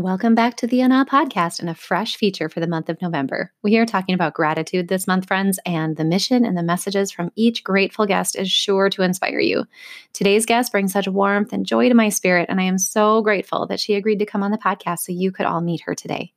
Welcome back to the Awe podcast and a fresh feature for the month of November. We are talking about gratitude this month, friends, and the mission and the messages from each grateful guest is sure to inspire you. Today's guest brings such warmth and joy to my spirit, and I am so grateful that she agreed to come on the podcast so you could all meet her today.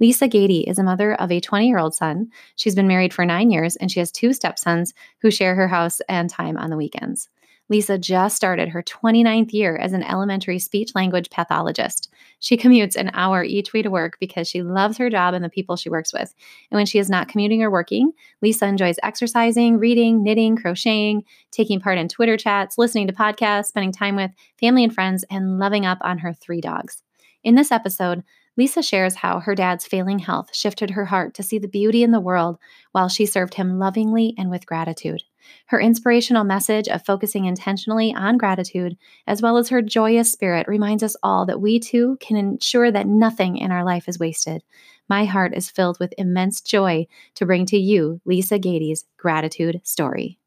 Lisa Gady is a mother of a 20 year old son. She's been married for nine years and she has two stepsons who share her house and time on the weekends. Lisa just started her 29th year as an elementary speech language pathologist. She commutes an hour each way to work because she loves her job and the people she works with. And when she is not commuting or working, Lisa enjoys exercising, reading, knitting, crocheting, taking part in Twitter chats, listening to podcasts, spending time with family and friends, and loving up on her three dogs. In this episode, Lisa shares how her dad's failing health shifted her heart to see the beauty in the world while she served him lovingly and with gratitude. Her inspirational message of focusing intentionally on gratitude, as well as her joyous spirit, reminds us all that we too can ensure that nothing in our life is wasted. My heart is filled with immense joy to bring to you Lisa Gady's gratitude story.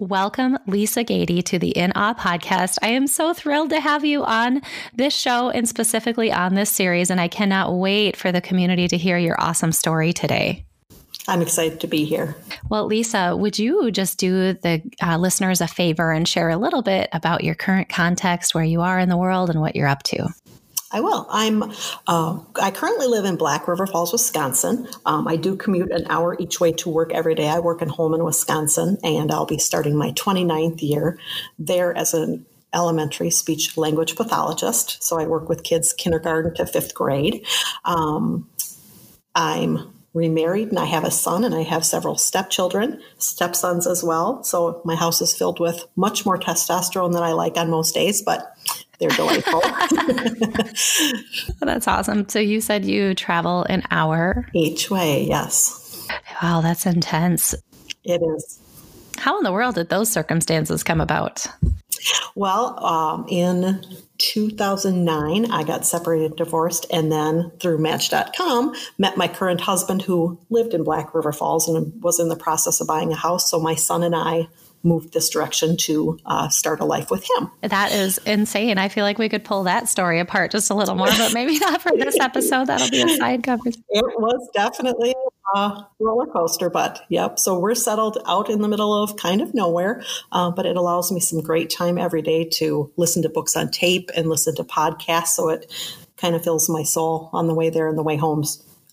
Welcome, Lisa Gady, to the In Awe podcast. I am so thrilled to have you on this show and specifically on this series, and I cannot wait for the community to hear your awesome story today. I'm excited to be here. Well, Lisa, would you just do the uh, listeners a favor and share a little bit about your current context, where you are in the world, and what you're up to? I will. I'm. Uh, I currently live in Black River Falls, Wisconsin. Um, I do commute an hour each way to work every day. I work in Holmen, Wisconsin, and I'll be starting my 29th year there as an elementary speech language pathologist. So I work with kids kindergarten to fifth grade. Um, I'm remarried and I have a son and I have several stepchildren, stepsons as well. So my house is filled with much more testosterone than I like on most days, but they're delightful. that's awesome. So you said you travel an hour each way, yes. Wow, that's intense. It is. How in the world did those circumstances come about? Well, um, in 2009, I got separated, divorced, and then through Match.com, met my current husband who lived in Black River Falls and was in the process of buying a house. So my son and I moved this direction to uh, start a life with him. That is insane. I feel like we could pull that story apart just a little more, but maybe not for this episode. That'll be a side conversation. It was definitely a roller coaster, but yep. So we're settled out in the middle of kind of nowhere, uh, but it allows me some great time every day to listen to books on tape and listen to podcasts. So it kind of fills my soul on the way there and the way home.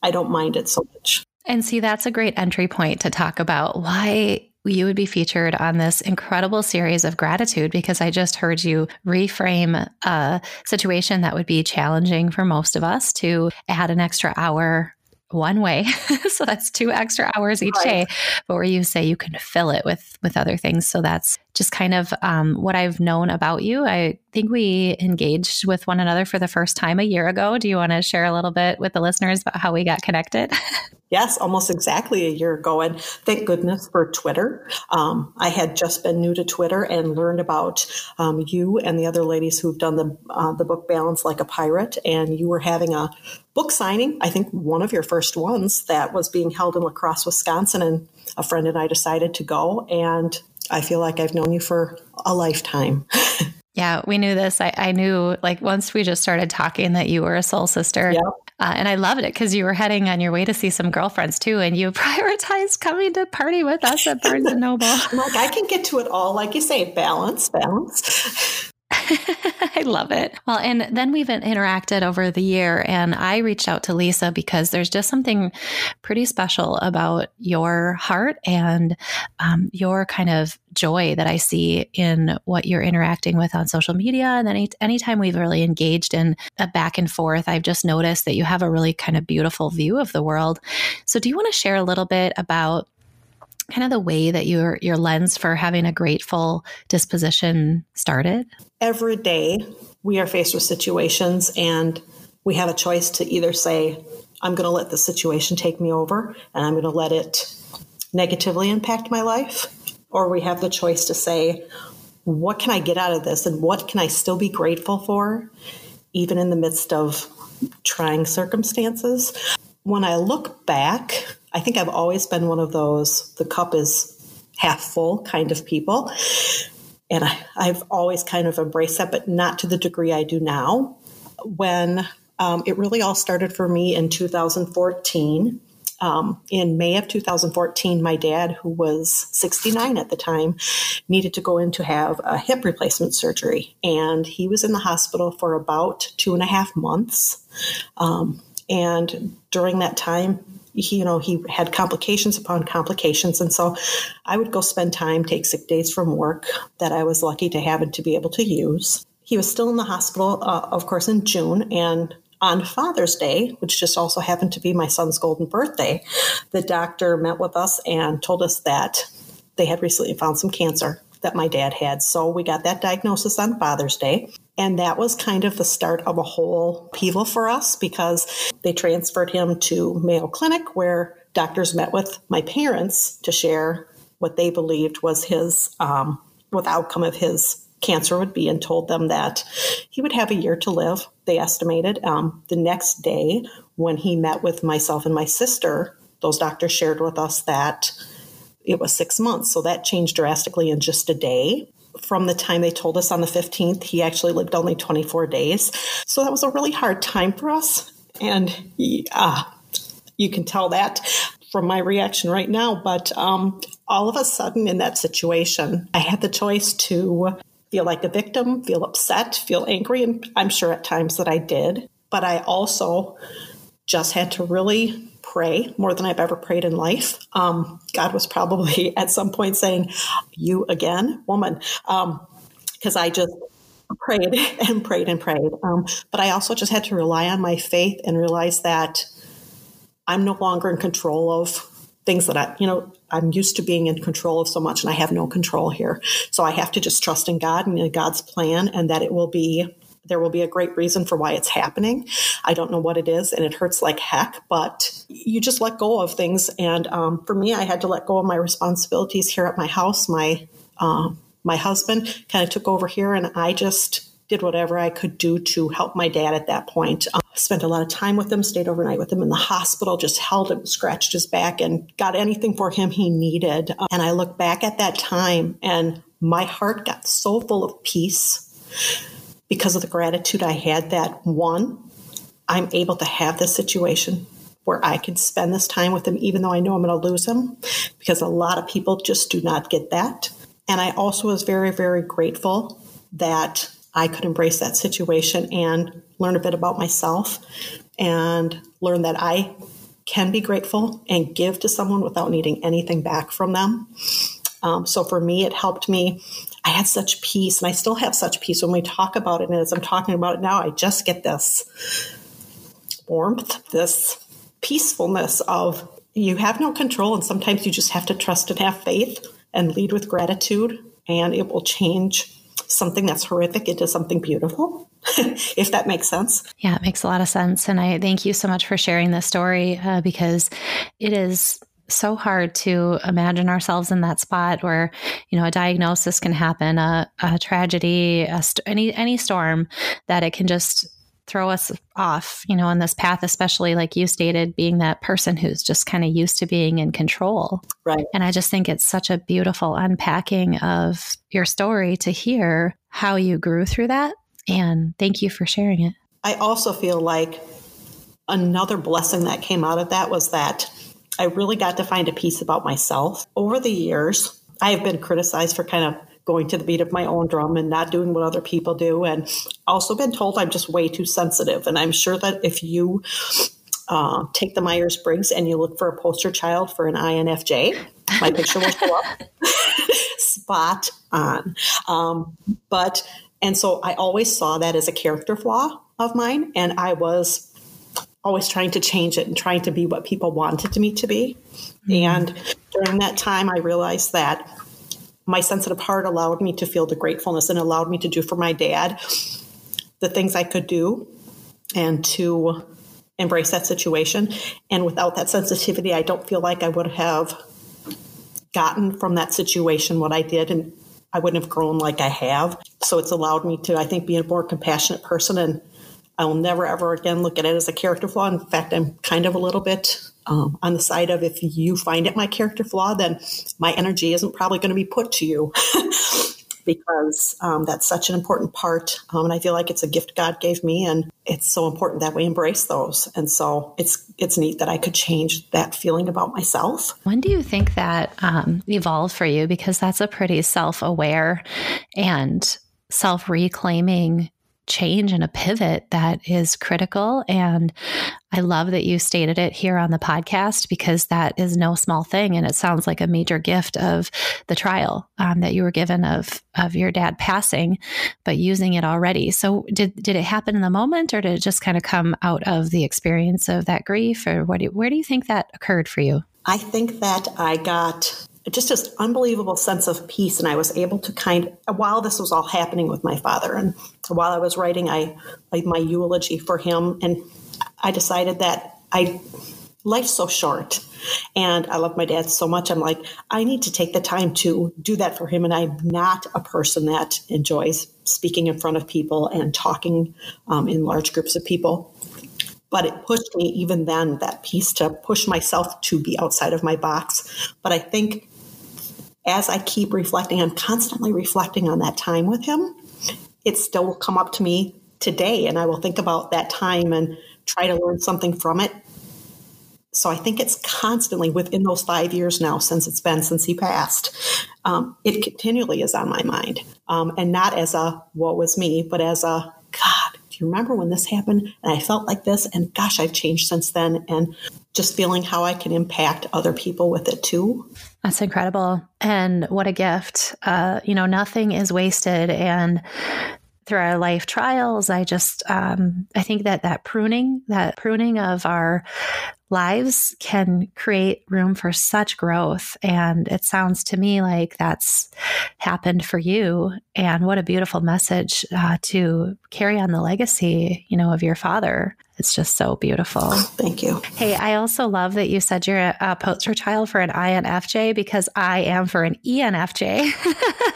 I don't mind it so much. And see, that's a great entry point to talk about why you would be featured on this incredible series of gratitude because I just heard you reframe a situation that would be challenging for most of us to add an extra hour one way. So that's two extra hours each right. day. But where you say you can fill it with with other things. So that's just kind of um, what i've known about you. I think we engaged with one another for the first time a year ago. Do you want to share a little bit with the listeners about how we got connected Yes, almost exactly a year ago. And thank goodness for Twitter. Um, I had just been new to Twitter and learned about um, you and the other ladies who've done the, uh, the book Balance Like a Pirate. And you were having a book signing, I think one of your first ones that was being held in La Crosse, Wisconsin. And a friend and I decided to go. And I feel like I've known you for a lifetime. Yeah, we knew this. I, I, knew like once we just started talking that you were a soul sister. Yep. Uh, and I loved it because you were heading on your way to see some girlfriends too, and you prioritized coming to party with us at Barnes and Noble. like I can get to it all, like you say, balance, balance. I love it. Well, and then we've interacted over the year, and I reached out to Lisa because there's just something pretty special about your heart and um, your kind of joy that I see in what you're interacting with on social media. And then any, anytime we've really engaged in a back and forth, I've just noticed that you have a really kind of beautiful view of the world. So, do you want to share a little bit about kind of the way that your your lens for having a grateful disposition started? Every day we are faced with situations and we have a choice to either say I'm going to let the situation take me over and I'm going to let it negatively impact my life or we have the choice to say, what can I get out of this and what can I still be grateful for, even in the midst of trying circumstances? When I look back, I think I've always been one of those the cup is half full kind of people. And I, have always kind of embraced that, but not to the degree I do now. When um, it really all started for me in 2014. Um, in May of 2014, my dad, who was 69 at the time, needed to go in to have a hip replacement surgery. And he was in the hospital for about two and a half months. Um, and during that time, he, you know, he had complications upon complications. And so I would go spend time, take sick days from work that I was lucky to have and to be able to use. He was still in the hospital, uh, of course, in June. And on Father's Day, which just also happened to be my son's golden birthday, the doctor met with us and told us that they had recently found some cancer that my dad had. So we got that diagnosis on Father's Day. And that was kind of the start of a whole upheaval for us because they transferred him to Mayo Clinic, where doctors met with my parents to share what they believed was his, um, what the outcome of his cancer would be and told them that he would have a year to live, they estimated. Um, the next day, when he met with myself and my sister, those doctors shared with us that it was six months. So that changed drastically in just a day. From the time they told us on the 15th, he actually lived only 24 days. So that was a really hard time for us. And uh, you can tell that from my reaction right now. But um, all of a sudden, in that situation, I had the choice to feel like a victim, feel upset, feel angry. And I'm sure at times that I did. But I also just had to really pray more than I've ever prayed in life. Um, God was probably at some point saying, You again, woman. Because um, I just prayed and prayed and prayed. Um, but I also just had to rely on my faith and realize that I'm no longer in control of things that I, you know, I'm used to being in control of so much and I have no control here. So I have to just trust in God and in God's plan and that it will be there will be a great reason for why it's happening. I don't know what it is, and it hurts like heck, but you just let go of things. And um, for me, I had to let go of my responsibilities here at my house. My uh, my husband kind of took over here, and I just did whatever I could do to help my dad at that point. Um, spent a lot of time with him, stayed overnight with him in the hospital, just held him, scratched his back, and got anything for him he needed. Um, and I look back at that time, and my heart got so full of peace because of the gratitude I had that one, I'm able to have this situation where I can spend this time with him, even though I know I'm going to lose him, because a lot of people just do not get that. And I also was very, very grateful that I could embrace that situation and learn a bit about myself and learn that I can be grateful and give to someone without needing anything back from them. Um, so for me, it helped me. I had such peace, and I still have such peace when we talk about it. And as I'm talking about it now, I just get this warmth, this peacefulness of you have no control, and sometimes you just have to trust and have faith and lead with gratitude, and it will change something that's horrific into something beautiful, if that makes sense. Yeah, it makes a lot of sense. And I thank you so much for sharing this story uh, because it is so hard to imagine ourselves in that spot where you know a diagnosis can happen a, a tragedy a st- any any storm that it can just throw us off, you know, on this path, especially like you stated, being that person who's just kind of used to being in control. Right. And I just think it's such a beautiful unpacking of your story to hear how you grew through that. And thank you for sharing it. I also feel like another blessing that came out of that was that I really got to find a piece about myself. Over the years, I have been criticized for kind of going to the beat of my own drum and not doing what other people do. And also been told I'm just way too sensitive. And I'm sure that if you uh, take the Myers Briggs and you look for a poster child for an INFJ, my picture will show up. Spot on. Um, but, and so I always saw that as a character flaw of mine. And I was always trying to change it and trying to be what people wanted me to be. Mm-hmm. And during that time, I realized that my sensitive heart allowed me to feel the gratefulness and allowed me to do for my dad the things I could do and to embrace that situation. And without that sensitivity, I don't feel like I would have gotten from that situation what I did, and I wouldn't have grown like I have. So it's allowed me to, I think, be a more compassionate person. And I will never, ever again look at it as a character flaw. In fact, I'm kind of a little bit um, on the side of if you find it my character flaw, then my energy isn't probably going to be put to you. because um, that's such an important part. Um, and I feel like it's a gift God gave me, and it's so important that we embrace those. And so it's it's neat that I could change that feeling about myself. When do you think that um, evolved for you? Because that's a pretty self aware and self reclaiming change and a pivot that is critical. And I love that you stated it here on the podcast because that is no small thing. And it sounds like a major gift of the trial um, that you were given of, of your dad passing, but using it already. So did, did it happen in the moment or did it just kind of come out of the experience of that grief or what do, where do you think that occurred for you? I think that I got just this unbelievable sense of peace. And I was able to kind of, while this was all happening with my father, and while I was writing I, my eulogy for him, and I decided that I life's so short and I love my dad so much. I'm like, I need to take the time to do that for him. And I'm not a person that enjoys speaking in front of people and talking um, in large groups of people. But it pushed me even then, that piece to push myself to be outside of my box. But I think as I keep reflecting, I'm constantly reflecting on that time with him. It still will come up to me today, and I will think about that time and try to learn something from it. So I think it's constantly within those five years now since it's been since he passed. Um, it continually is on my mind, um, and not as a "what was me," but as a God. Do you remember when this happened? And I felt like this, and gosh, I've changed since then. And just feeling how I can impact other people with it too. That's incredible. And what a gift. Uh, you know, nothing is wasted. And through our life trials, I just, um, I think that that pruning, that pruning of our lives can create room for such growth. And it sounds to me like that's happened for you. And what a beautiful message uh, to carry on the legacy, you know, of your father. It's just so beautiful. Thank you. Hey, I also love that you said you're a, a poster child for an INFJ because I am for an ENFJ.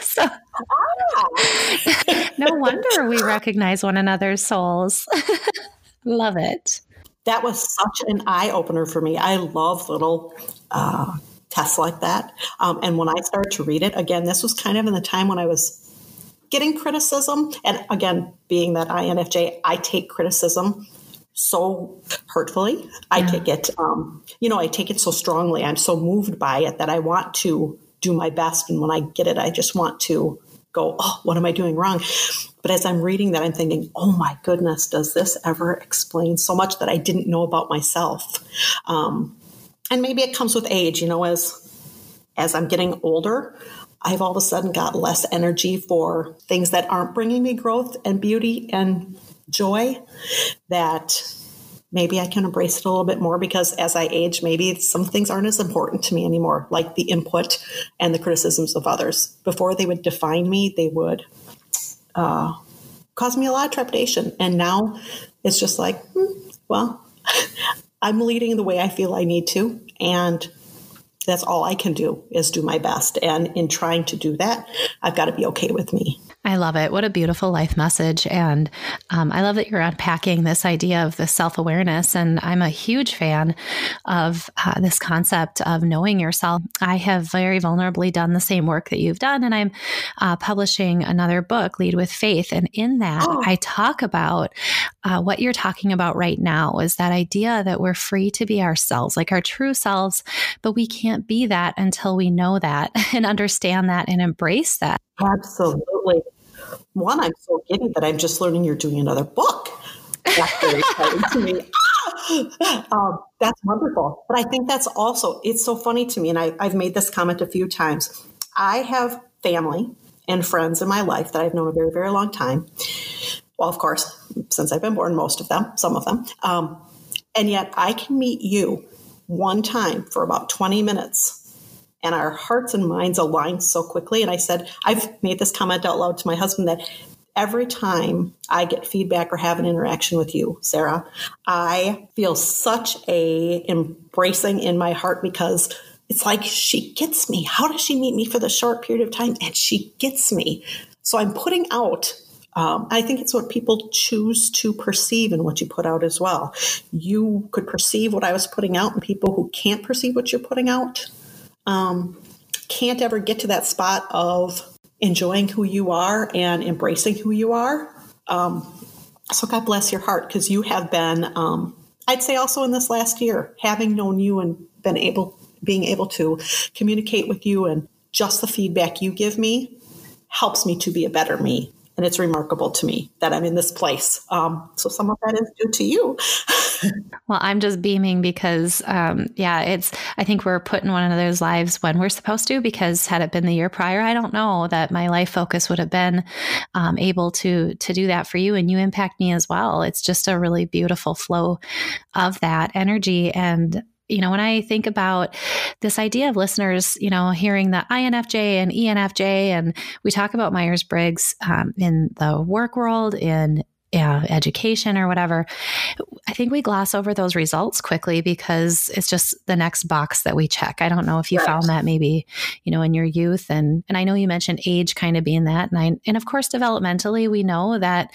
so no wonder we recognize one another's souls. love it. That was such an eye opener for me. I love little uh, tests like that. Um, and when I started to read it, again, this was kind of in the time when I was getting criticism. And again, being that INFJ, I take criticism so hurtfully. I take it, um, you know, I take it so strongly. I'm so moved by it that I want to do my best. And when I get it, I just want to go, oh, what am I doing wrong? But as I'm reading that, I'm thinking, oh my goodness, does this ever explain so much that I didn't know about myself? Um, and maybe it comes with age, you know, as as I'm getting older, I've all of a sudden got less energy for things that aren't bringing me growth and beauty and joy that maybe I can embrace it a little bit more because as I age, maybe some things aren't as important to me anymore, like the input and the criticisms of others. Before they would define me, they would uh, cause me a lot of trepidation. And now it's just like, hmm, well, I'm leading the way I feel I need to. And that's all I can do is do my best. And in trying to do that, I've got to be okay with me. I love it. What a beautiful life message. And um, I love that you're unpacking this idea of the self awareness. And I'm a huge fan of uh, this concept of knowing yourself. I have very vulnerably done the same work that you've done. And I'm uh, publishing another book, Lead with Faith. And in that, oh. I talk about uh, what you're talking about right now is that idea that we're free to be ourselves, like our true selves, but we can't be that until we know that and understand that and embrace that. Absolutely. One, I'm so giddy that I'm just learning you're doing another book. That's very exciting to me. Ah! Um, that's wonderful. But I think that's also, it's so funny to me. And I, I've made this comment a few times. I have family and friends in my life that I've known a very, very long time. Well, of course, since I've been born, most of them, some of them. Um, and yet I can meet you one time for about 20 minutes and our hearts and minds aligned so quickly. And I said, I've made this comment out loud to my husband that every time I get feedback or have an interaction with you, Sarah, I feel such a embracing in my heart because it's like she gets me. How does she meet me for the short period of time? And she gets me. So I'm putting out um, I think it's what people choose to perceive and what you put out as well. You could perceive what I was putting out, and people who can't perceive what you're putting out um, can't ever get to that spot of enjoying who you are and embracing who you are. Um, so God bless your heart because you have been, um, I'd say, also in this last year, having known you and been able, being able to communicate with you and just the feedback you give me helps me to be a better me and it's remarkable to me that I'm in this place. Um, so some of that is due to you. well, I'm just beaming because, um, yeah, it's. I think we're put in one another's lives when we're supposed to. Because had it been the year prior, I don't know that my life focus would have been um, able to to do that for you, and you impact me as well. It's just a really beautiful flow of that energy and you know, when I think about this idea of listeners, you know, hearing the INFJ and ENFJ, and we talk about Myers Briggs um, in the work world, in yeah, education or whatever, I think we gloss over those results quickly because it's just the next box that we check. I don't know if you right. found that maybe, you know, in your youth and and I know you mentioned age kind of being that and I and of course developmentally we know that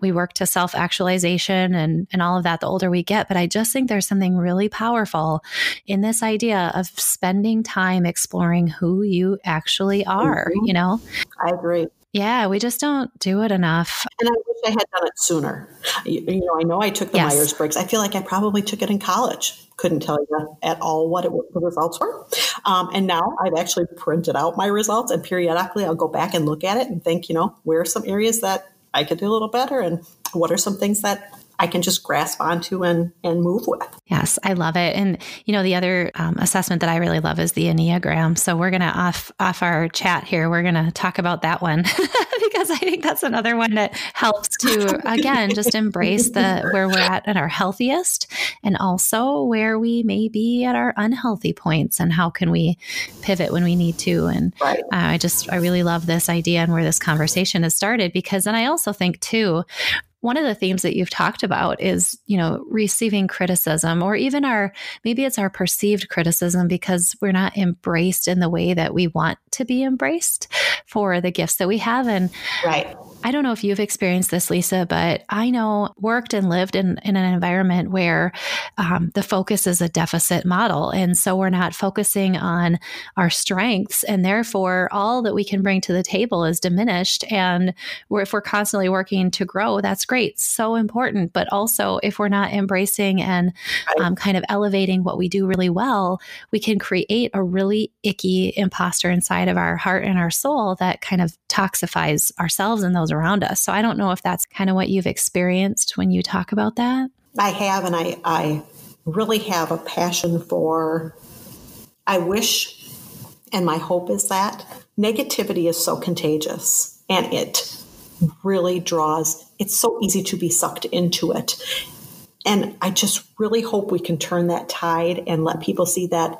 we work to self-actualization and and all of that the older we get, but I just think there's something really powerful in this idea of spending time exploring who you actually are, mm-hmm. you know. I agree. Yeah, we just don't do it enough. And I wish I had done it sooner. You, you know, I know I took the yes. Myers Briggs. I feel like I probably took it in college. Couldn't tell you at all what it, the results were. Um, and now I've actually printed out my results, and periodically I'll go back and look at it and think, you know, where are some areas that I could do a little better, and what are some things that I can just grasp onto and and move with. Yes, I love it. And you know, the other um, assessment that I really love is the Enneagram. So we're gonna off off our chat here. We're gonna talk about that one because I think that's another one that helps to again just embrace the where we're at at our healthiest, and also where we may be at our unhealthy points, and how can we pivot when we need to. And right. uh, I just I really love this idea and where this conversation has started because then I also think too one of the themes that you've talked about is you know receiving criticism or even our maybe it's our perceived criticism because we're not embraced in the way that we want to be embraced for the gifts that we have. And right I don't know if you've experienced this, Lisa, but I know worked and lived in, in an environment where um, the focus is a deficit model. And so we're not focusing on our strengths. And therefore, all that we can bring to the table is diminished. And we're, if we're constantly working to grow, that's great. So important. But also, if we're not embracing and um, kind of elevating what we do really well, we can create a really icky imposter inside of our heart and our soul that kind of toxifies ourselves and those around us. So I don't know if that's kind of what you've experienced when you talk about that. I have, and I, I really have a passion for, I wish, and my hope is that negativity is so contagious and it really draws, it's so easy to be sucked into it. And I just really hope we can turn that tide and let people see that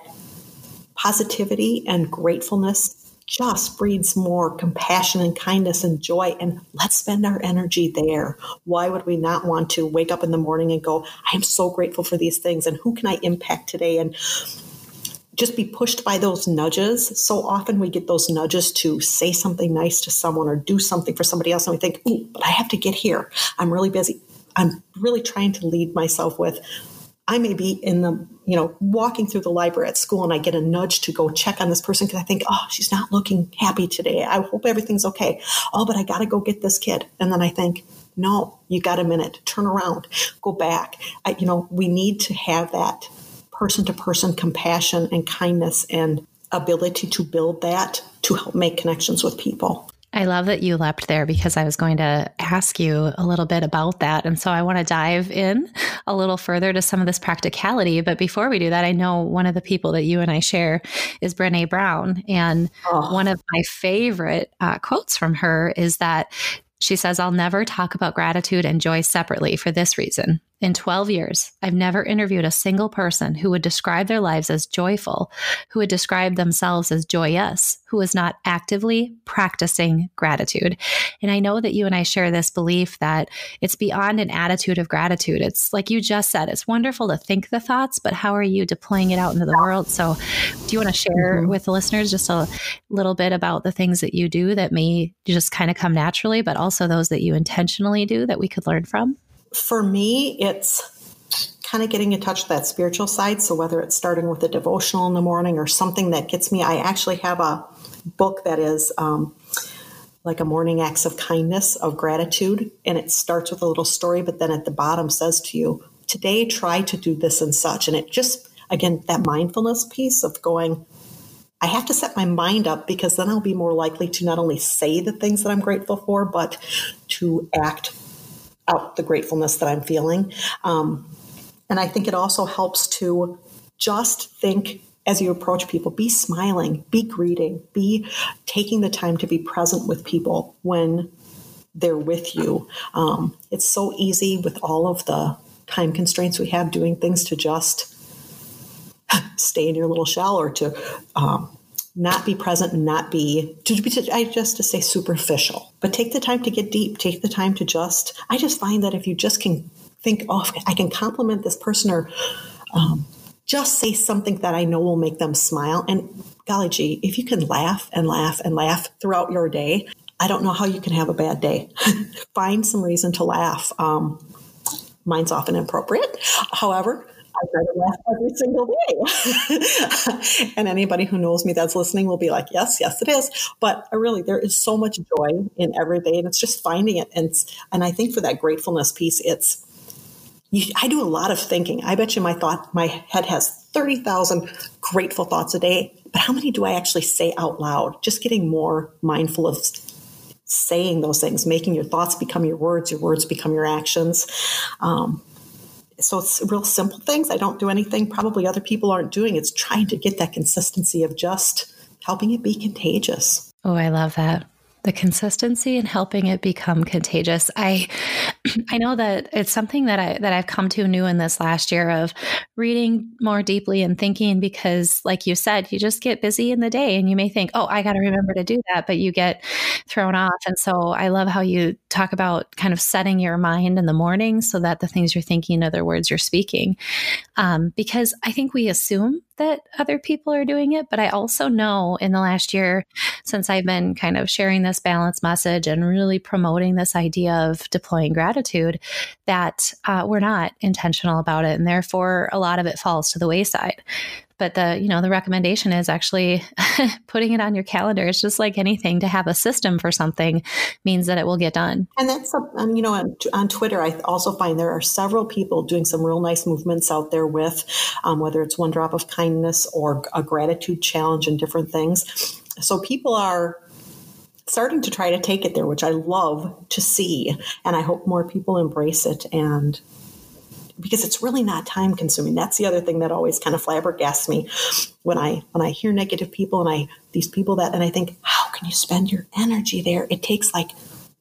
positivity and gratefulness just breeds more compassion and kindness and joy. And let's spend our energy there. Why would we not want to wake up in the morning and go, I am so grateful for these things and who can I impact today? And just be pushed by those nudges. So often we get those nudges to say something nice to someone or do something for somebody else. And we think, ooh, but I have to get here. I'm really busy. I'm really trying to lead myself with I may be in the, you know, walking through the library at school and I get a nudge to go check on this person because I think, oh, she's not looking happy today. I hope everything's okay. Oh, but I got to go get this kid. And then I think, no, you got a minute. Turn around, go back. I, you know, we need to have that person to person compassion and kindness and ability to build that to help make connections with people. I love that you leapt there because I was going to ask you a little bit about that. And so I want to dive in a little further to some of this practicality. But before we do that, I know one of the people that you and I share is Brene Brown. And oh. one of my favorite uh, quotes from her is that she says, I'll never talk about gratitude and joy separately for this reason. In 12 years, I've never interviewed a single person who would describe their lives as joyful, who would describe themselves as joyous, who is not actively practicing gratitude. And I know that you and I share this belief that it's beyond an attitude of gratitude. It's like you just said, it's wonderful to think the thoughts, but how are you deploying it out into the world? So, do you want to share mm-hmm. with the listeners just a little bit about the things that you do that may just kind of come naturally, but also those that you intentionally do that we could learn from? For me, it's kind of getting in touch with that spiritual side. So whether it's starting with a devotional in the morning or something that gets me, I actually have a book that is um, like a morning acts of kindness, of gratitude. And it starts with a little story, but then at the bottom says to you, today try to do this and such. And it just, again, that mindfulness piece of going, I have to set my mind up because then I'll be more likely to not only say the things that I'm grateful for, but to act out the gratefulness that I'm feeling. Um, and I think it also helps to just think as you approach people, be smiling, be greeting, be taking the time to be present with people when they're with you. Um, it's so easy with all of the time constraints we have doing things to just stay in your little shell or to um, not be present and not be to I just to say superficial. But take the time to get deep. Take the time to just. I just find that if you just can think, oh, I can compliment this person or um, just say something that I know will make them smile. And golly gee, if you can laugh and laugh and laugh throughout your day, I don't know how you can have a bad day. Find some reason to laugh. Um, mine's often inappropriate. However, I try to laugh every single day. and anybody who knows me that's listening will be like, yes, yes, it is. But I really, there is so much joy in every day and it's just finding it. And, and I think for that gratefulness piece, it's, you, I do a lot of thinking. I bet you my thought, my head has 30,000 grateful thoughts a day, but how many do I actually say out loud? Just getting more mindful of saying those things, making your thoughts become your words, your words become your actions. Um, so it's real simple things. I don't do anything probably other people aren't doing. It's trying to get that consistency of just helping it be contagious. Oh, I love that the consistency and helping it become contagious. I I know that it's something that I that I've come to new in this last year of reading more deeply and thinking because like you said, you just get busy in the day and you may think, "Oh, I got to remember to do that," but you get thrown off. And so I love how you talk about kind of setting your mind in the morning so that the things you're thinking the words you're speaking. Um, because I think we assume that other people are doing it. But I also know in the last year, since I've been kind of sharing this balance message and really promoting this idea of deploying gratitude, that uh, we're not intentional about it. And therefore, a lot of it falls to the wayside. But the you know the recommendation is actually putting it on your calendar. It's just like anything to have a system for something means that it will get done. And that's um, you know on, on, twitter i also find there are several people doing some real nice movements out there with um, whether it's one drop of kindness or a gratitude challenge and different things. So people are starting to try to take it there which i love to see and i hope more people embrace it and because it's really not time consuming. That's the other thing that always kind of flabbergasts me when I when I hear negative people and I these people that and I think, how can you spend your energy there? It takes like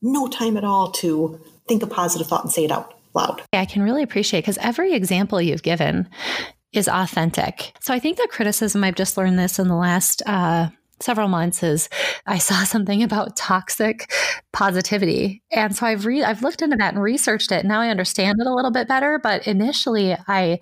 no time at all to think a positive thought and say it out loud. I can really appreciate because every example you've given is authentic. So I think the criticism I've just learned this in the last uh, several months is I saw something about toxic positivity. And so I've re- I've looked into that and researched it. Now I understand it a little bit better, but initially I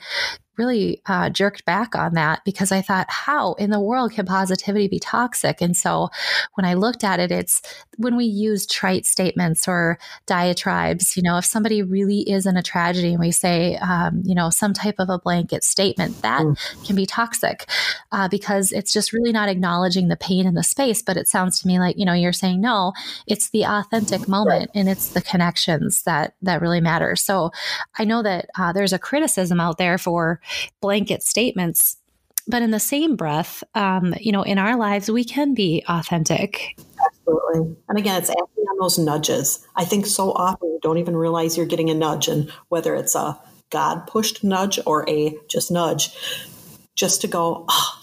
really uh, jerked back on that because I thought, how in the world can positivity be toxic? And so when I looked at it, it's when we use trite statements or diatribes, you know, if somebody really is in a tragedy and we say, um, you know, some type of a blanket statement, that mm. can be toxic uh, because it's just really not acknowledging the pain in the space. But it sounds to me like, you know, you're saying, no, it's the authentic moment and it's the connections that, that really matter. So I know that uh, there's a criticism out there for blanket statements. But in the same breath, um, you know, in our lives, we can be authentic. Absolutely. And again, it's acting on those nudges. I think so often you don't even realize you're getting a nudge, and whether it's a God pushed nudge or a just nudge, just to go, oh,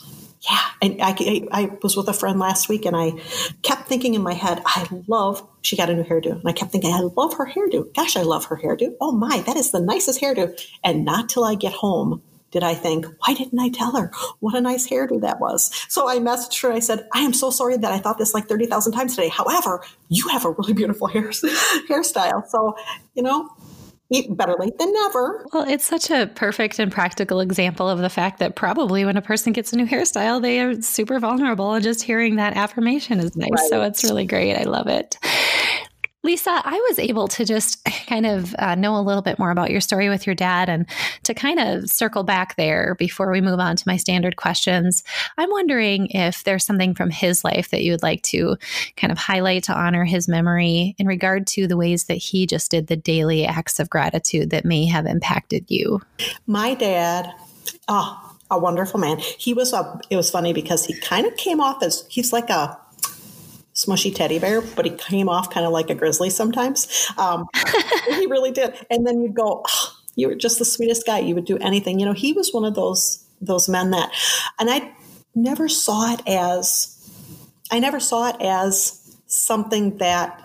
yeah. And I, I, was with a friend last week and I kept thinking in my head, I love, she got a new hairdo. And I kept thinking, I love her hairdo. Gosh, I love her hairdo. Oh my, that is the nicest hairdo. And not till I get home did I think, why didn't I tell her what a nice hairdo that was? So I messaged her. I said, I am so sorry that I thought this like 30,000 times today. However, you have a really beautiful hair, hairstyle. So, you know, eat better late than never. Well, it's such a perfect and practical example of the fact that probably when a person gets a new hairstyle, they are super vulnerable, and just hearing that affirmation is nice. Right. So it's really great. I love it. Lisa, I was able to just kind of uh, know a little bit more about your story with your dad and to kind of circle back there before we move on to my standard questions. I'm wondering if there's something from his life that you would like to kind of highlight to honor his memory in regard to the ways that he just did the daily acts of gratitude that may have impacted you. My dad, oh, a wonderful man. He was a, it was funny because he kind of came off as, he's like a, smushy teddy bear, but he came off kind of like a grizzly sometimes. Um, he really did. And then you'd go, oh, you were just the sweetest guy. You would do anything. You know, he was one of those those men that, and I never saw it as, I never saw it as something that.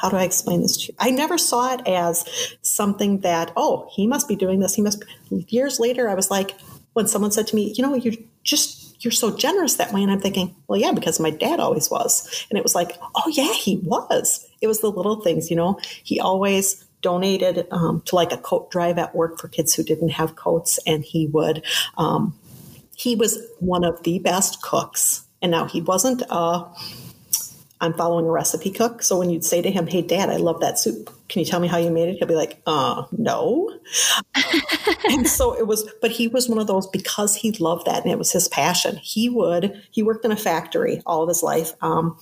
How do I explain this to you? I never saw it as something that, oh, he must be doing this. He must. Be. Years later, I was like, when someone said to me, you know, you're just you're so generous that way. And I'm thinking, well, yeah, because my dad always was. And it was like, oh, yeah, he was. It was the little things, you know, he always donated um, to like a coat drive at work for kids who didn't have coats. And he would, um, he was one of the best cooks. And now he wasn't, uh, I'm following a recipe cook. So when you'd say to him, Hey, dad, I love that soup. Can you tell me how you made it? He'll be like, Uh, no. and so it was, but he was one of those because he loved that and it was his passion. He would, he worked in a factory all of his life. Um,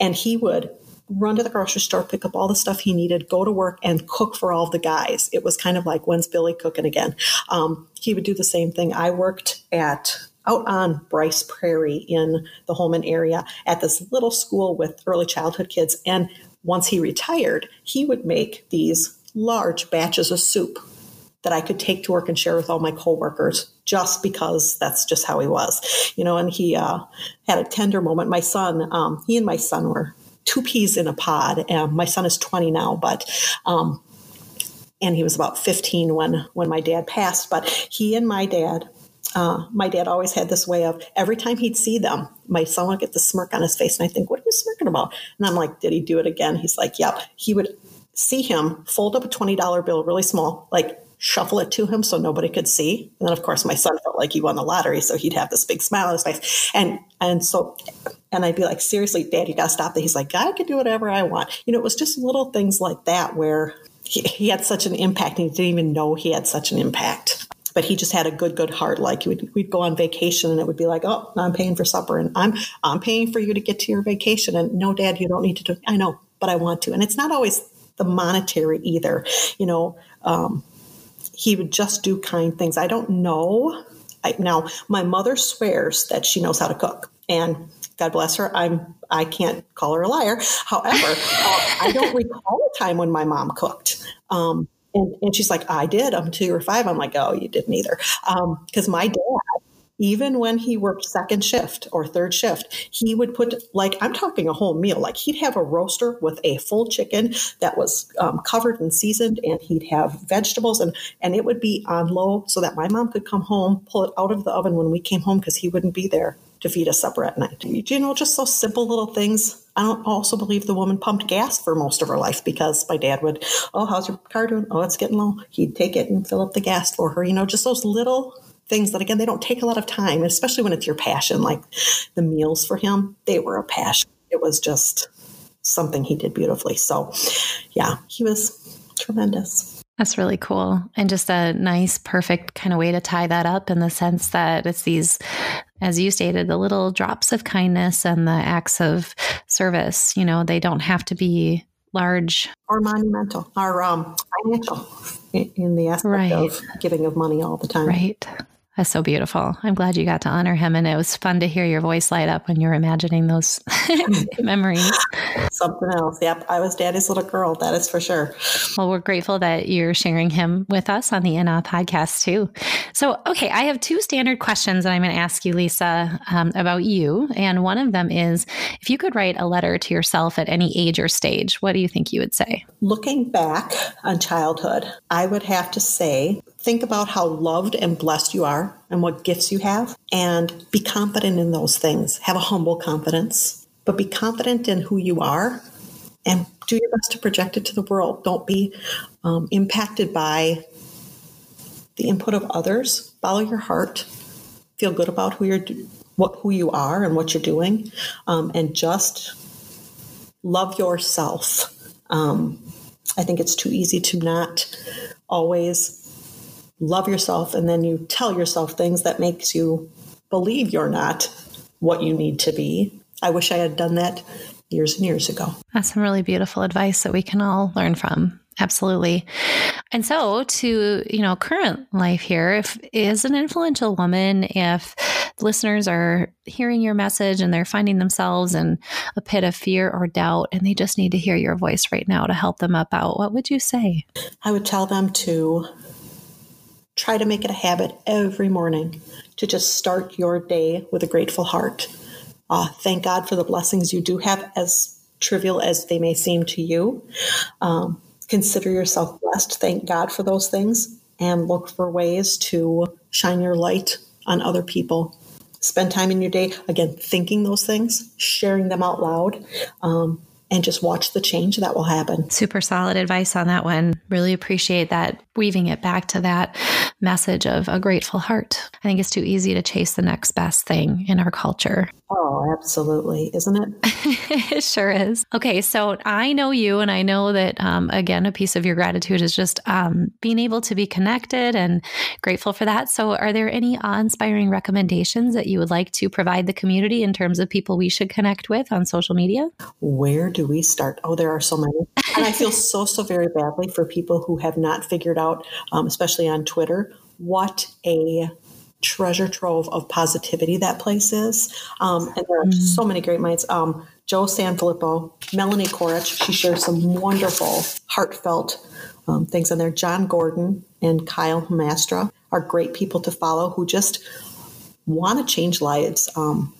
and he would run to the grocery store, pick up all the stuff he needed, go to work, and cook for all the guys. It was kind of like, when's Billy cooking again? Um, he would do the same thing. I worked at out on Bryce Prairie in the Holmen area at this little school with early childhood kids. And once he retired, he would make these large batches of soup that I could take to work and share with all my coworkers just because that's just how he was, you know. And he uh, had a tender moment. My son, um, he and my son were two peas in a pod. And my son is 20 now, but um, and he was about 15 when when my dad passed. But he and my dad uh, my dad always had this way of every time he'd see them, my son would get the smirk on his face. And I think, what are you smirking about? And I'm like, did he do it again? He's like, yep. He would see him fold up a $20 bill really small, like shuffle it to him so nobody could see. And then, of course, my son felt like he won the lottery. So he'd have this big smile on his face. And, and so, and I'd be like, seriously, dad, you got to stop that. He's like, I can do whatever I want. You know, it was just little things like that where he, he had such an impact and he didn't even know he had such an impact but he just had a good, good heart. Like would, we'd go on vacation and it would be like, oh, I'm paying for supper and I'm, I'm paying for you to get to your vacation. And no, dad, you don't need to do, I know, but I want to. And it's not always the monetary either. You know, um, he would just do kind things. I don't know. I, now, my mother swears that she knows how to cook, and God bless her. I'm I can't call her a liar. However, uh, I don't recall a time when my mom cooked. Um, and, and she's like, I did I'm two or five. I'm like, oh, you didn't either. Because um, my dad, even when he worked second shift or third shift, he would put like I'm talking a whole meal. Like he'd have a roaster with a full chicken that was um, covered and seasoned, and he'd have vegetables, and and it would be on low so that my mom could come home, pull it out of the oven when we came home because he wouldn't be there to feed us supper at night. You know, just those simple little things. I don't also believe the woman pumped gas for most of her life because my dad would, oh, how's your car doing? Oh, it's getting low. He'd take it and fill up the gas for her. You know, just those little things that again they don't take a lot of time, especially when it's your passion. Like the meals for him, they were a passion. It was just something he did beautifully. So, yeah, he was tremendous. That's really cool. And just a nice, perfect kind of way to tie that up in the sense that it's these, as you stated, the little drops of kindness and the acts of service. You know, they don't have to be large or monumental or um, financial in the aspect right. of giving of money all the time. Right. That's so beautiful. I'm glad you got to honor him. And it was fun to hear your voice light up when you were imagining those memories. Something else. Yep. I was daddy's little girl. That is for sure. Well, we're grateful that you're sharing him with us on the In Awe podcast too. So, okay, I have two standard questions that I'm going to ask you, Lisa, um, about you. And one of them is if you could write a letter to yourself at any age or stage, what do you think you would say? Looking back on childhood, I would have to say think about how loved and blessed you are and what gifts you have and be confident in those things. Have a humble confidence, but be confident in who you are and do your best to project it to the world. Don't be um, impacted by the input of others. Follow your heart. Feel good about who you're, what who you are and what you're doing, um, and just love yourself. Um, I think it's too easy to not always love yourself and then you tell yourself things that makes you believe you're not what you need to be. I wish I had done that years and years ago. That's some really beautiful advice that we can all learn from. Absolutely. And so to, you know, current life here, if is an influential woman, if listeners are hearing your message and they're finding themselves in a pit of fear or doubt and they just need to hear your voice right now to help them up out, what would you say? I would tell them to try to make it a habit every morning to just start your day with a grateful heart. Uh, thank God for the blessings you do have, as trivial as they may seem to you. Um, consider yourself blessed. Thank God for those things and look for ways to shine your light on other people. Spend time in your day, again, thinking those things, sharing them out loud, um, and just watch the change that will happen. Super solid advice on that one. Really appreciate that weaving it back to that message of a grateful heart. I think it's too easy to chase the next best thing in our culture. Oh, absolutely. Isn't it? it sure is. Okay. So I know you, and I know that, um, again, a piece of your gratitude is just um, being able to be connected and grateful for that. So, are there any awe inspiring recommendations that you would like to provide the community in terms of people we should connect with on social media? Where do we start? Oh, there are so many. And I feel so, so very badly for people who have not figured out, um, especially on Twitter, what a treasure trove of positivity that place is. Um, and there are mm. so many great minds. Um, Joe Sanfelippo, Melanie Korich, she shares some wonderful, heartfelt um, things on there. Jon Gordon and Kyle Hamstra are great people to follow who just want to change lives. Um,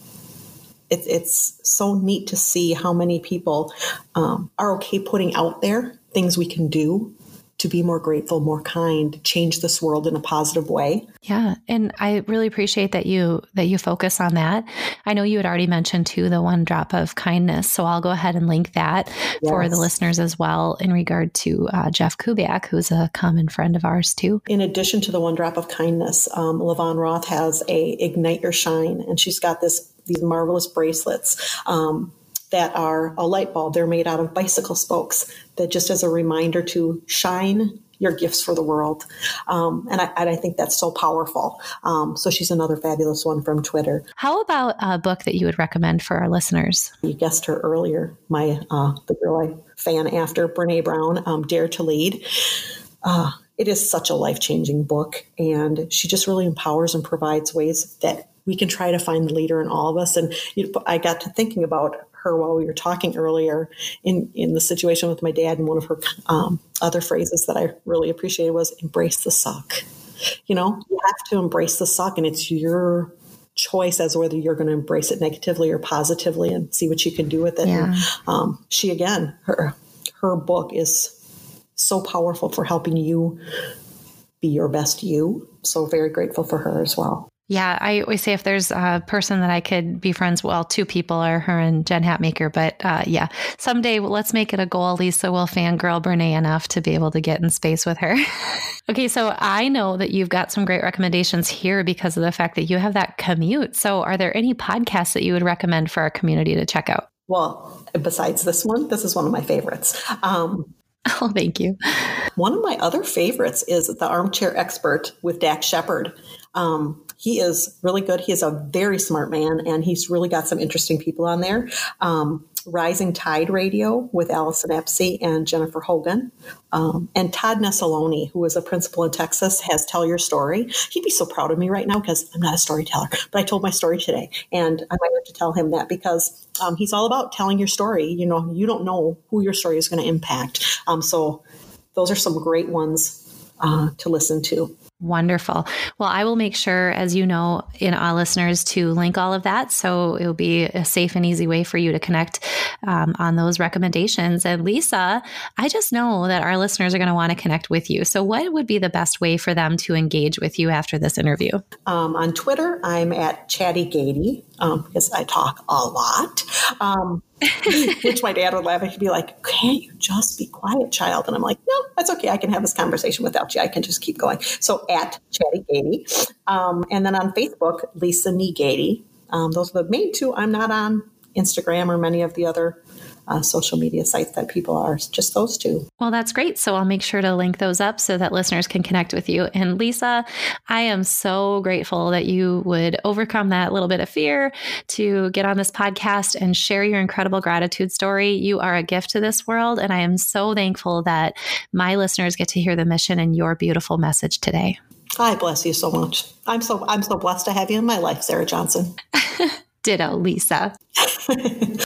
it, it's so neat to see how many people um, are okay putting out there things we can do to be more grateful, more kind, change this world in a positive way. Yeah, and I really appreciate that you that you focus on that. I know you had already mentioned too the one drop of kindness, so I'll go ahead and link that yes. for the listeners as well in regard to uh, Jeff Kubiak, who's a common friend of ours too. In addition to the one drop of kindness, um, LaVonna Roth has a ignite your shine, and she's got this these marvelous bracelets. Um, that are a light bulb. They're made out of bicycle spokes that just as a reminder to shine your gifts for the world. Um, and, I, and, I, think that's so powerful. Um, so she's another fabulous one from Twitter. How about a book that you would recommend for our listeners? You guessed her earlier, my uh, the girl I fan after, Brene Brown, um, Dare to Lead. Uh, it is such a life changing book, and she just really empowers and provides ways that we can try to find the leader in all of us. And you know, I got to thinking about her while we were talking earlier in, in the situation with my dad. And one of her um, other phrases that I really appreciated was embrace the suck. You know, you have to embrace the suck, and it's your choice as whether you're going to embrace it negatively or positively and see what you can do with it. Yeah. And, um, she, again, her, her book is so powerful for helping you be your best you. So very grateful for her as well. Yeah, I always say if there's a person that I could be friends, well, two people are her and Jen Hatmaker. But uh, yeah, someday let's make it a goal. Lisa will fangirl Brene enough to be able to get in space with her. okay, so I know that you've got some great recommendations here because of the fact that you have that commute. So are there any podcasts that you would recommend for our community to check out? Well, besides this one, this is one of my favorites. Um, Oh, thank you. One of my other favorites is The Armchair Expert with Dax Shepard. Um, he is really good. He is a very smart man, and he's really got some interesting people on there. Um, Rising Tide Radio with Allyson Apsey and Jennifer Hogan. Um, and Todd Nesloney, who is a principal in Texas, has Tell Your Story. He'd be so proud of me right now because I'm not a storyteller, but I told my story today. And I might have to tell him that because um, he's all about telling your story. You know, you don't know who your story is going to impact. Um, so those are some great ones uh, to listen to. Wonderful. Well, I will make sure, as you know, in our listeners to link all of that. So it will be a safe and easy way for you to connect um, on those recommendations. And Lisa, I just know that our listeners are going to want to connect with you. So, what would be the best way for them to engage with you after this interview? Um, on Twitter, I'm at Chatty Gady um, because I talk a lot. Um, which my dad would laugh and he'd be like, Can't you just be quiet, child? And I'm like, No, that's okay. I can have this conversation without you. I can just keep going. So at Chatty Gady. Um, and then on Facebook, Lisa Negady. Um, those are the main two. I'm not on Instagram or many of the other uh, social media sites that people are, just those two. Well, that's great. So I'll make sure to link those up so that listeners can connect with you. And Lisa, I am so grateful that you would overcome that little bit of fear to get on this podcast and share your incredible gratitude story. You are a gift to this world. And I am so thankful that my listeners get to hear the mission and your beautiful message today. I bless you so much. I'm so I'm so blessed to have you in my life, Sarah Johnson. Ditto, Lisa.